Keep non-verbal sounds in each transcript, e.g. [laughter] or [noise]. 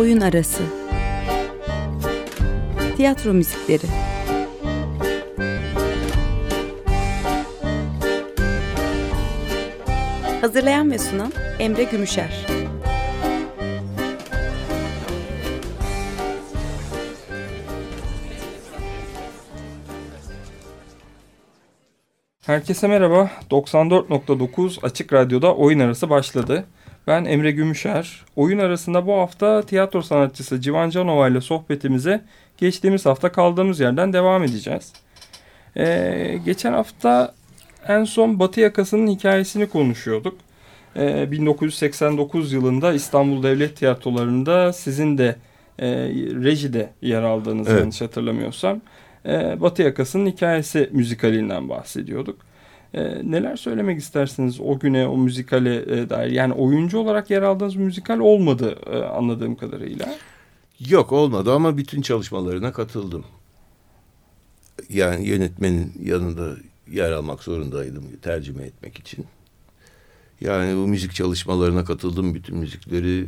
Oyun Arası Tiyatro Müzikleri Hazırlayan ve sunan Emre Gümüşer Herkese merhaba. 94.9 Açık Radyo'da oyun arası başladı. Ben Emre Gümüşer. Oyun arasında bu hafta tiyatro sanatçısı Civan Canova ile sohbetimize geçtiğimiz hafta kaldığımız yerden devam edeceğiz. Ee, geçen hafta en son Batı Yakası'nın hikayesini konuşuyorduk. Ee, 1989 yılında İstanbul Devlet Tiyatroları'nda sizin de e, rejide yer aldığınız Evet. yanlış hatırlamıyorsam. e, Batı Yakası'nın hikayesi müzikalinden bahsediyorduk. E, neler söylemek istersiniz o güne, o müzikale e, dair? Yani oyuncu olarak yer aldığınız müzikal olmadı e, anladığım kadarıyla. Yok olmadı ama bütün çalışmalarına katıldım. Yani yönetmenin yanında yer almak zorundaydım tercüme etmek için. Yani bu müzik çalışmalarına katıldım. Bütün müzikleri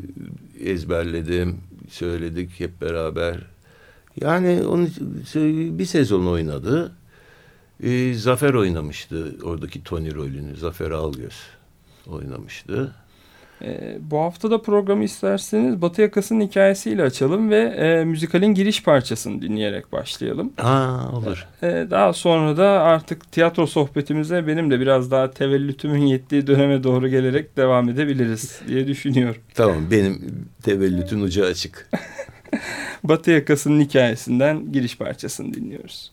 ezberledim, söyledik hep beraber. Yani onun bir sezon oynadı. Ee, Zafer oynamıştı oradaki Tony rolünü. Zafer Algöz oynamıştı. E, bu hafta da programı isterseniz Batı Yakası'nın hikayesiyle açalım ve e, müzikalin giriş parçasını dinleyerek başlayalım. Ha olur. E, daha sonra da artık tiyatro sohbetimize benim de biraz daha tevellütümün yettiği döneme doğru gelerek devam edebiliriz diye düşünüyorum. [laughs] Tamam benim tevellütün ucu açık. [laughs] Batı Yakası'nın hikayesinden giriş parçasını dinliyoruz.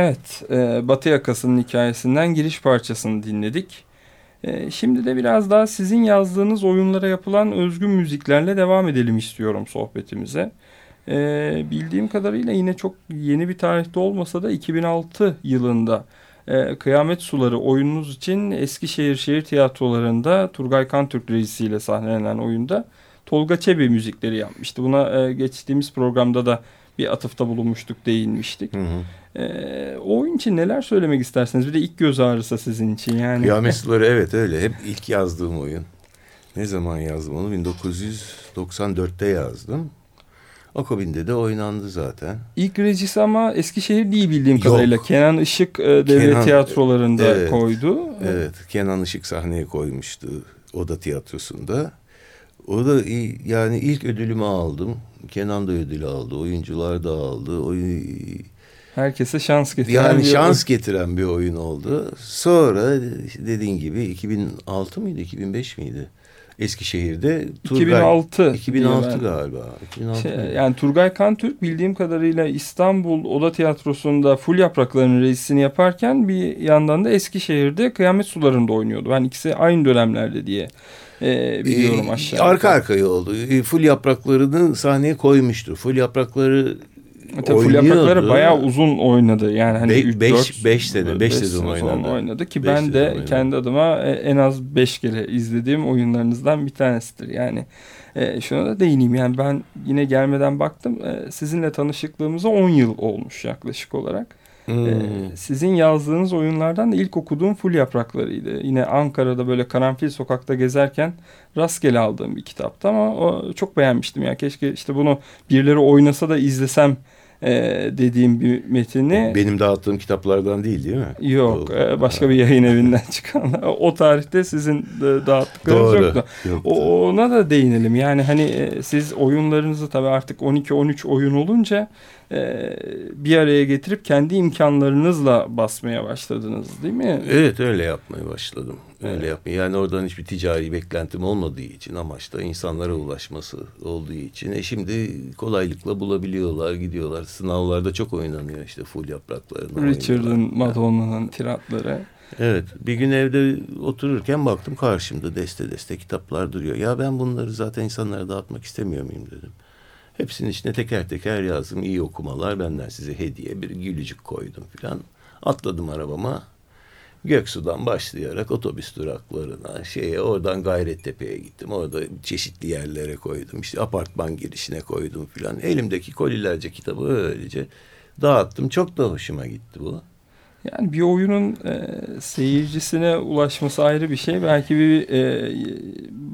Evet, e, Batı Yakası'nın hikayesinden giriş parçasını dinledik. E, şimdi de biraz daha sizin yazdığınız oyunlara yapılan özgün müziklerle devam edelim istiyorum sohbetimize. E, bildiğim kadarıyla yine çok yeni bir tarihte olmasa da 2006 yılında e, Kıyamet Suları oyununuz için Eskişehir Şehir Tiyatroları'nda Turgay Kantürk rejisiyle sahnelenen oyunda Tolga Çebi müzikleri yapmıştı. Buna e, geçtiğimiz programda da bir atıfta bulunmuştuk, değinmiştik. Hı hı. Ee, o oyun için neler söylemek istersiniz? Bir de ilk göz ağrısı sizin için yani. Kıyamet Suları evet öyle. Hep ilk yazdığım oyun. Ne zaman yazdım onu? 1994'te yazdım. Akabinde de oynandı zaten. İlk rejisi ama Eskişehir değil bildiğim Yok. kadarıyla. Kenan Işık e, devlet Kenan- tiyatrolarında Evet. koydu. Evet. Kenan Işık sahneye koymuştu. Oda tiyatrosunda. O da yani ilk ödülümü aldım. Kenan da ödül aldı. Oyuncular da aldı. Oyun, Herkese şans getiren yani bir şans getiren bir oyun oldu. Sonra dediğin gibi 2006 mıydı 2005 miydi? Eskişehir'de Turgay 2006 2006 diye ben- galiba. 2006 Şey, yani Turgay Kantürk bildiğim kadarıyla İstanbul Oda Tiyatrosu'nda Full Yaprakların reisini yaparken bir yandan da Eskişehir'de Kıyamet Suları'nda oynuyordu. Ben ikisi aynı dönemlerde diye e, biliyorum Ee, aşağı. Arka arkaya oldu. Ee, Full yapraklarını sahneye koymuştu. Full yaprakları E, Tabii Full Yaprakları bayağı uzun oynadı. Yani hani Be- üç, beş- dört- beş sene- beş beş sezon sene sonra oynadı. oynadı ki Beş ben de oynadı. kendi adıma e, en az beş kere izlediğim oyunlarınızdan bir tanesidir. Yani e, şuna da değineyim. Yani ben yine gelmeden baktım. E, sizinle tanışıklığımıza 10 yıl olmuş yaklaşık olarak. Hmm. E, sizin yazdığınız oyunlardan da ilk okuduğum Full Yapraklarıydı. Yine Ankara'da böyle karanfil sokakta gezerken rastgele aldığım bir kitaptı ama o, çok beğenmiştim. Ya keşke işte bunu birileri oynasa da izlesem e, dediğim bir metini. Benim dağıttığım kitaplardan değil değil mi? Yok, O- e, başka bir yayın evinden [laughs] çıkan. O tarihte sizin dağıttıklarınız Doğru. yoktu. Yoktu. O, ona da değinelim. Yani hani e, siz oyunlarınızı tabii artık 12-13 oyun olunca e, bir araya getirip kendi imkanlarınızla basmaya başladınız değil mi? Evet öyle yapmaya başladım. Öyle yapmaya. Yani oradan hiçbir ticari beklentim olmadığı için amaçta insanlara ulaşması olduğu için. E şimdi kolaylıkla bulabiliyorlar, gidiyorlar. Sınavlarda çok oynanıyor işte full yapraklarını. Richard'ın. Madonna'nın tiratları. Evet. Bir gün evde otururken baktım karşımda deste deste kitaplar duruyor. Ya ben bunları zaten insanlara dağıtmak istemiyor muyum dedim. Hepsinin içine teker teker yazdım. İyi okumalar benden size hediye bir gülücük koydum filan. Atladım arabama. Göksu'dan başlayarak otobüs duraklarına, şeye oradan Gayrettepe'ye gittim. Orada çeşitli yerlere koydum. İşte apartman girişine koydum filan. Elimdeki kolilerce kitabı öylece dağıttım. Çok da hoşuma gitti bu. Yani bir oyunun e, seyircisine ulaşması ayrı bir şey. Belki bir e,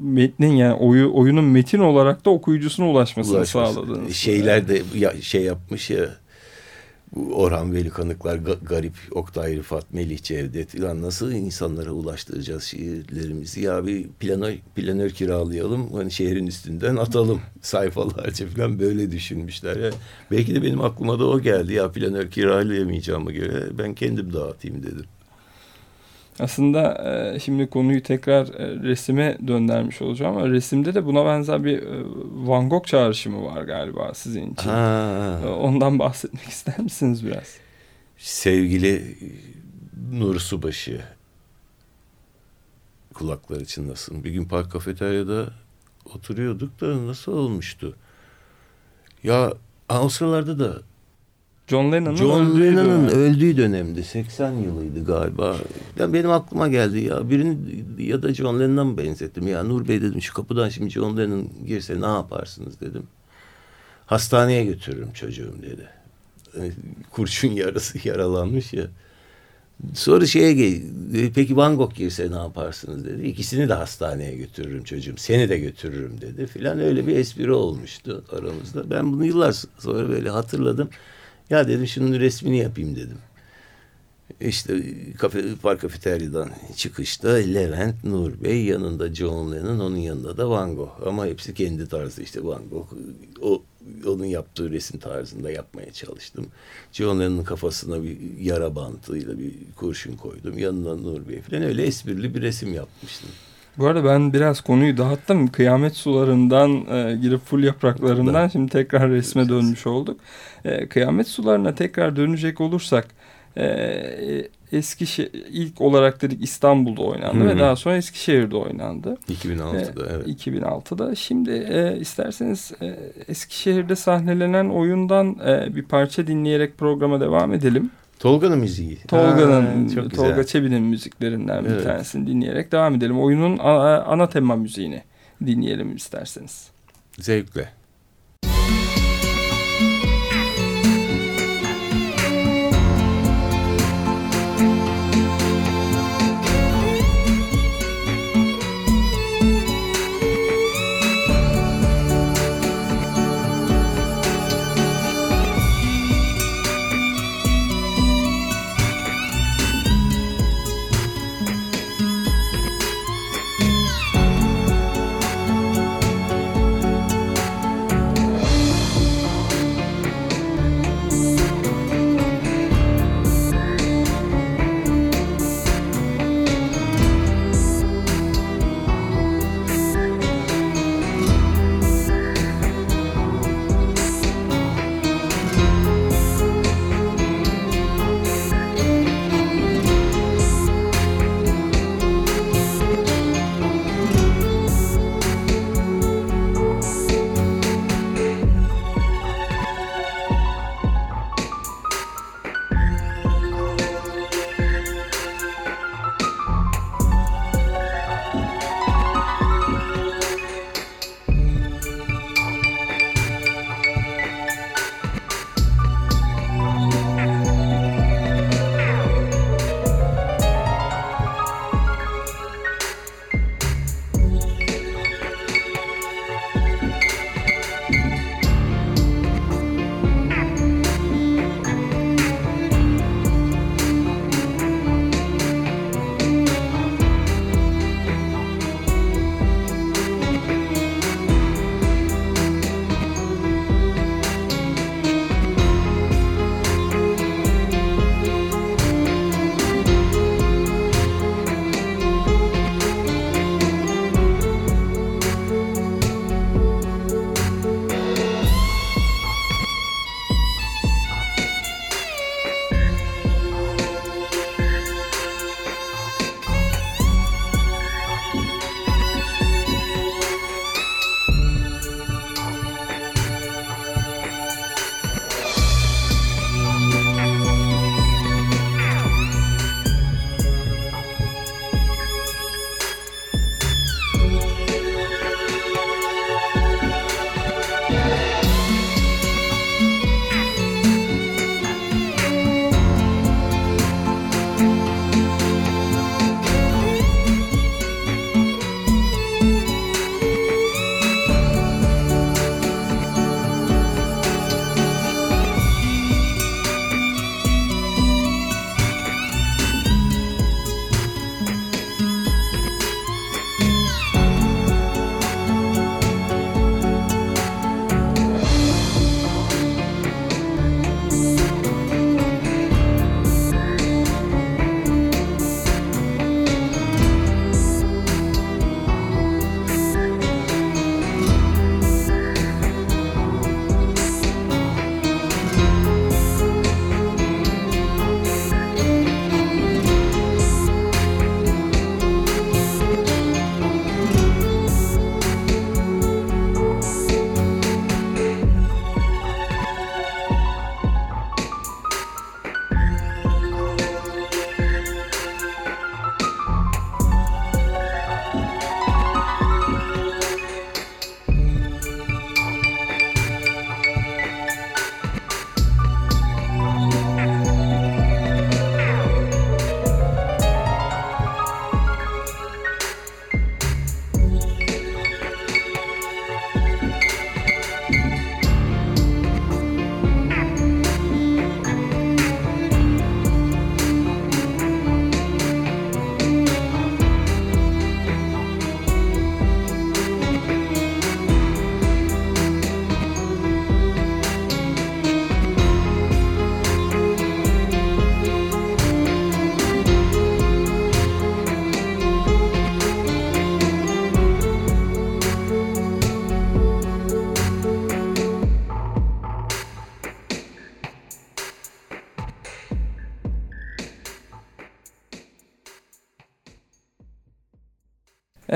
metnin yani oyu, oyunun metin olarak da okuyucusuna ulaşmasını Ulaşması. sağladınız. Şeyler de ya, şey yapmış ya Orhan Veli Kanıklar, Ga- Garip, Oktay Rıfat, Melih Cevdet. Lan nasıl insanlara ulaştıracağız şiirlerimizi? Ya bir planör, planör kiralayalım, hani şehrin üstünden atalım [laughs] sayfalarca falan böyle düşünmüşler. Ya, belki de benim aklıma da o geldi. Ya planör kiralayamayacağıma göre ben kendim dağıtayım dedim. Aslında e, şimdi konuyu tekrar e, resime döndürmüş olacağım ama resimde de buna benzer bir e, Van Gogh çağrışımı var galiba sizin için. Ha. E, Ondan [laughs] bahsetmek ister misiniz biraz? Sevgili Nur Subaşı kulakları çınlasın. Bir gün park kafeteryada oturuyorduk da nasıl olmuştu? Ya o sıralarda da John Lennon'ın John öldüğü Lennon'ın dönem. öldüğü dönemde 80 yılıydı galiba. Ya benim aklıma geldi ya birini ya da John Lennon'a mı benzettim ya Nur Bey dedim şu kapıdan şimdi John Lennon girse ne yaparsınız dedim. Hastaneye götürürüm çocuğum dedi. Hani Kurşun yarası [laughs] yaralanmış ya. Sonra şeye gel, peki Van Gogh girse ne yaparsınız dedi. İkisini de hastaneye götürürüm çocuğum. Seni de götürürüm dedi filan öyle bir espri olmuştu aramızda. Ben bunu yıllar sonra böyle hatırladım. Ya dedim şunun resmini yapayım dedim. İşte kafe, park kafeteryadan çıkışta Levent Nur Bey yanında John Lennon onun yanında da Van Gogh. Ama hepsi kendi tarzı işte Van Gogh. O, onun yaptığı resim tarzında yapmaya çalıştım. John Lennon'ın kafasına bir yara bantıyla bir kurşun koydum. Yanına Nur Bey falan öyle esprili bir resim yapmıştım. Bu arada ben biraz konuyu dağıttım. Kıyamet sularından e, girip full yapraklarından şimdi tekrar resme dönmüş olduk. E, kıyamet sularına tekrar dönecek olursak e, Eskişehir ilk olarak dedik İstanbul'da oynandı Hı ve daha sonra Eskişehir'de oynandı. 2006'da evet. 2006'da. Şimdi e, isterseniz e, Eskişehir'de sahnelenen oyundan e, bir parça dinleyerek programa devam edelim. Tolga'nın müziği. Tolga'nın, Ha. Tolga Çebi'nin müziklerinden bir Evet. tanesini dinleyerek devam edelim. Oyunun ana, ana tema müziğini dinleyelim isterseniz. Zevkle.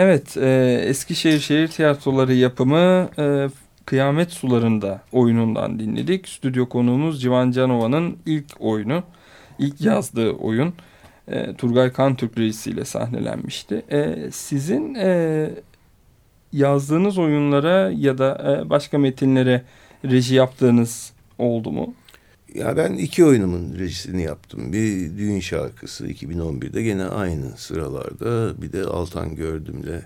Evet, e, Eskişehir Şehir Tiyatroları yapımı e, Kıyamet Sularında oyunundan dinledik. Stüdyo konuğumuz Civan Canova'nın ilk oyunu, ilk yazdığı oyun. E, Turgay Kantürk reisiyle sahnelenmişti. E, sizin e, yazdığınız oyunlara ya da e, başka metinlere reji yaptığınız oldu mu? Ya ben iki oyunumun rejisini yaptım. Bir düğün şarkısı 2011'de gene aynı sıralarda. Bir de Altan Gördüm'le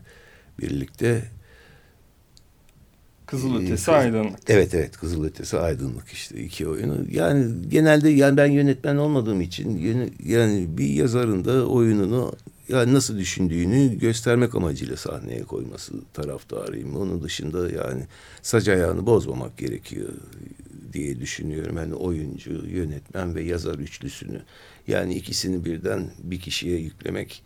birlikte. Kızılötesi Ee, Aydınlık. Evet evet Kızılötesi Aydınlık işte iki oyunu. Yani genelde yani ben yönetmen olmadığım için yani bir yazarın da oyununu yani nasıl düşündüğünü göstermek amacıyla sahneye koyması taraftarıyım. Onun dışında yani sac ayağını bozmamak gerekiyor diye düşünüyorum. Yani oyuncu, yönetmen ve yazar üçlüsünü yani ikisini birden bir kişiye yüklemek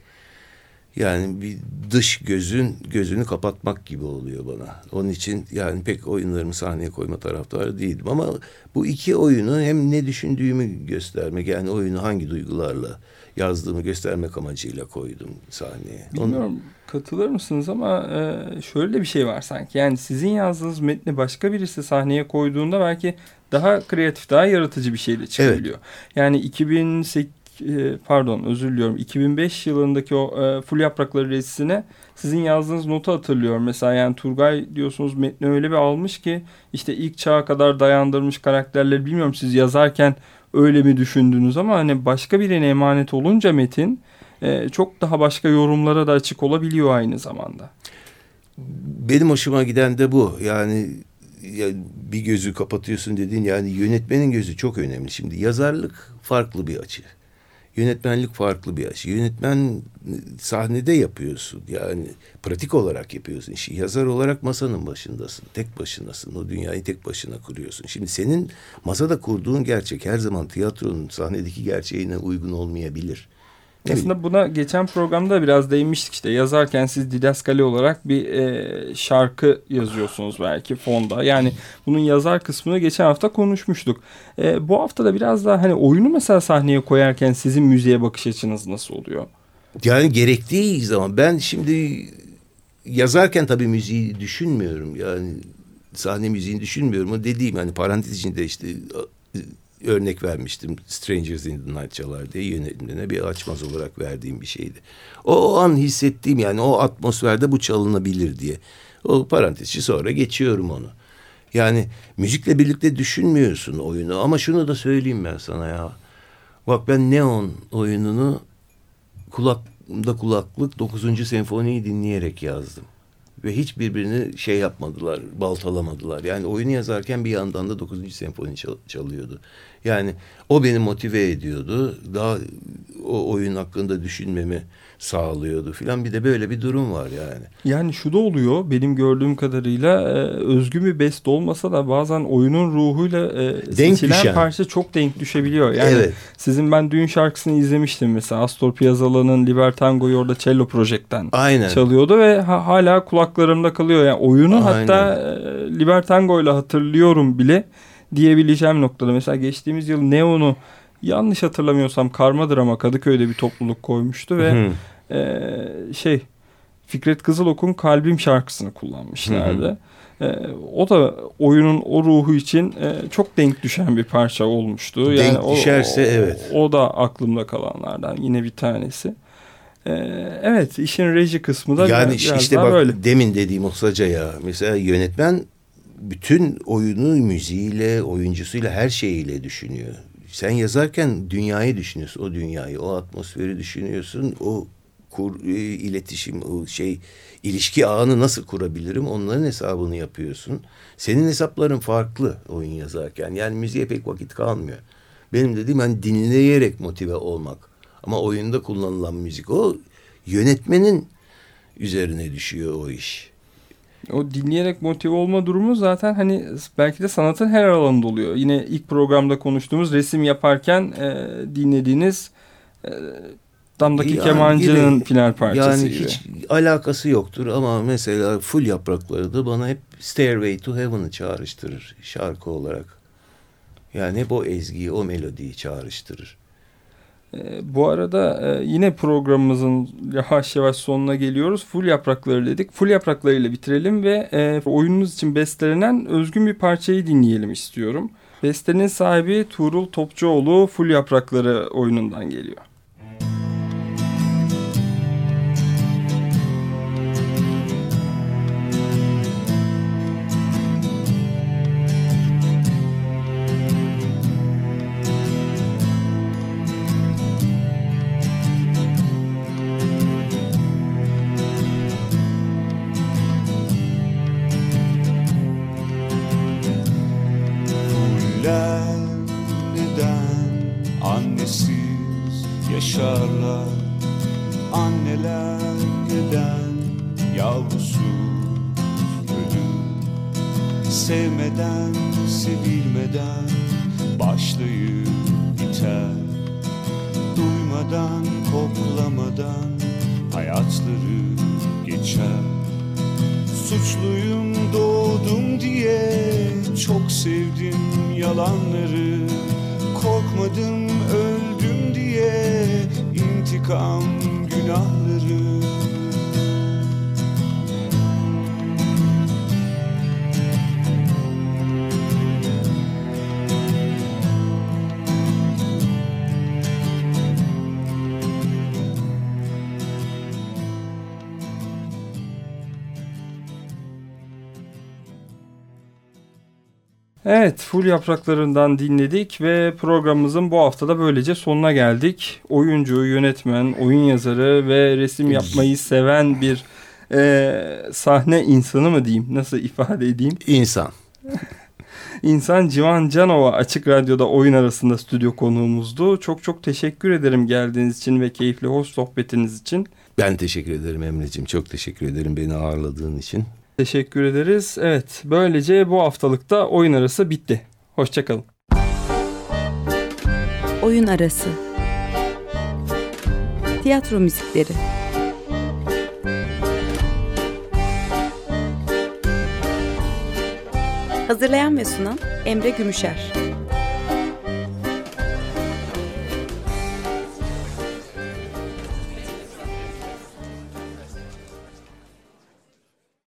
yani bir dış gözün gözünü kapatmak gibi oluyor bana. Onun için yani pek oyunlarımı sahneye koyma taraftarı değildim. Ama bu iki oyunu hem ne düşündüğümü göstermek yani oyunu hangi duygularla yazdığımı göstermek amacıyla koydum sahneye. Onu- Bilmiyorum katılır mısınız ama e, şöyle de bir şey var sanki. Yani sizin yazdığınız metni başka birisi sahneye koyduğunda belki daha kreatif, daha yaratıcı bir şeyle çıkabiliyor. Yani 2008 e, pardon özür diliyorum 2005 yılındaki o e, Full Yaprakları resisine sizin yazdığınız notu hatırlıyorum. Mesela yani Turgay diyorsunuz metni öyle bir almış ki işte ilk çağa kadar dayandırmış karakterleri bilmiyorum siz yazarken öyle mi düşündünüz ama hani başka birine emanet olunca metin e, çok daha başka yorumlara da açık olabiliyor aynı zamanda. Benim hoşuma giden de bu. Yani ya bir gözü kapatıyorsun dediğin yani yönetmenin gözü çok önemli. Şimdi yazarlık farklı bir açı. Yönetmenlik farklı bir açı. Yönetmen sahnede yapıyorsun. Yani pratik olarak yapıyorsun işi. Yazar olarak masanın başındasın. Tek başınasın. O dünyayı tek başına kuruyorsun. Şimdi senin masada kurduğun gerçek her zaman tiyatronun sahnedeki gerçeğine uygun olmayabilir. Aslında buna geçen programda biraz değinmiştik işte yazarken siz Didaskali olarak bir e, şarkı yazıyorsunuz belki fonda. Yani bunun yazar kısmını geçen hafta konuşmuştuk. E, bu hafta da biraz daha hani oyunu mesela sahneye koyarken sizin müziğe bakış açınız nasıl oluyor? Yani gerektiği zaman ben şimdi yazarken tabii müziği düşünmüyorum. Yani sahne müziğini düşünmüyorum. O dediğim hani parantez içinde işte örnek vermiştim. Strangers in the Night çalar diye yönetimine bir açmaz olarak verdiğim bir şeydi. O, o an hissettiğim yani o atmosferde bu çalınabilir diye. O parantez içi sonra geçiyorum onu. Yani müzikle birlikte düşünmüyorsun oyunu ama şunu da söyleyeyim ben sana ya. Bak ben Neon oyununu kulakımda kulaklık 9. senfoniyi dinleyerek yazdım. Ve hiç birbirini şey yapmadılar, baltalamadılar. Yani oyunu yazarken bir yandan da 9. senfoni çal- çalıyordu. Yani o beni motive ediyordu. Daha o oyun hakkında düşünmemi sağlıyordu filan. Bir de böyle bir durum var yani. Yani şu da oluyor benim gördüğüm kadarıyla e, özgün bir best olmasa da bazen oyunun ruhuyla e, Denk seçilen düşen. parça çok denk düşebiliyor. Yani Evet. sizin ben düğün şarkısını izlemiştim mesela Astor Piazzolla'nın Libertango'yu orada Cello Project'ten Aynen. çalıyordu ve ha- hala kulaklarımda kalıyor. Yani oyunu Aynen. hatta e, Libertango ile hatırlıyorum bile diyebileceğim noktada. Mesela geçtiğimiz yıl Neon'u yanlış hatırlamıyorsam Karma Drama Kadıköy'de bir topluluk koymuştu ve Hı. e, şey Fikret Kızılok'un Kalbim şarkısını kullanmışlardı. E, o da oyunun o ruhu için e, çok denk düşen bir parça olmuştu. Yani Denk o- düşerse o, evet. O da aklımda kalanlardan yine bir tanesi. E, evet işin reji kısmı da Yani biraz, işte daha bak böyle. demin dediğim o saca ya. Mesela yönetmen bütün oyunu müziğiyle, oyuncusuyla her şeyiyle düşünüyor. Sen yazarken dünyayı düşünüyorsun. O dünyayı, o atmosferi düşünüyorsun. O kur, e, iletişim, o şey ilişki ağını nasıl kurabilirim onların hesabını yapıyorsun. Senin hesapların farklı oyun yazarken. Yani müziğe pek vakit kalmıyor. Benim dediğim hani dinleyerek motive olmak. Ama oyunda kullanılan müzik o yönetmenin üzerine düşüyor o iş. O dinleyerek motive olma durumu zaten hani belki de sanatın her alanında oluyor. Yine ilk programda konuştuğumuz resim yaparken e, dinlediğiniz e, Damdaki Yani kemancının gibi. final parçası yani gibi. hiç alakası yoktur ama mesela full yaprakları da bana hep Stairway to Heaven'ı çağrıştırır şarkı olarak. Yani hep o ezgiyi, o melodiyi çağrıştırır. E, bu arada e, yine programımızın yavaş yavaş sonuna geliyoruz. Full yaprakları dedik. Full yapraklarıyla bitirelim ve e, oyununuz için bestelenen özgün bir parçayı dinleyelim istiyorum. Bestenin sahibi Tuğrul Topçuoğlu Full Yaprakları oyunundan geliyor. Duymadan koklamadan hayatları geçer. Suçluyum doğdum diye çok sevdim yalanları. Korkmadım öldüm diye intikam günahları Evet, full yapraklarından dinledik ve programımızın bu haftada böylece sonuna geldik. Oyuncu, yönetmen, oyun yazarı ve resim yapmayı seven bir e, sahne insanı mı diyeyim, nasıl ifade edeyim? İnsan. [laughs] İnsan Civan Canova Açık Radyo'da oyun arasında stüdyo konuğumuzdu. Çok çok teşekkür ederim geldiğiniz için ve keyifli hoş sohbetiniz için. Ben teşekkür ederim Emre'ciğim. Çok teşekkür ederim beni ağırladığın için. Teşekkür ederiz. Evet, böylece bu haftalıkta oyun arası bitti. Hoşçakalın. Oyun arası. Tiyatro müzikleri. Hazırlayan ve sunan Emre Gümüşer.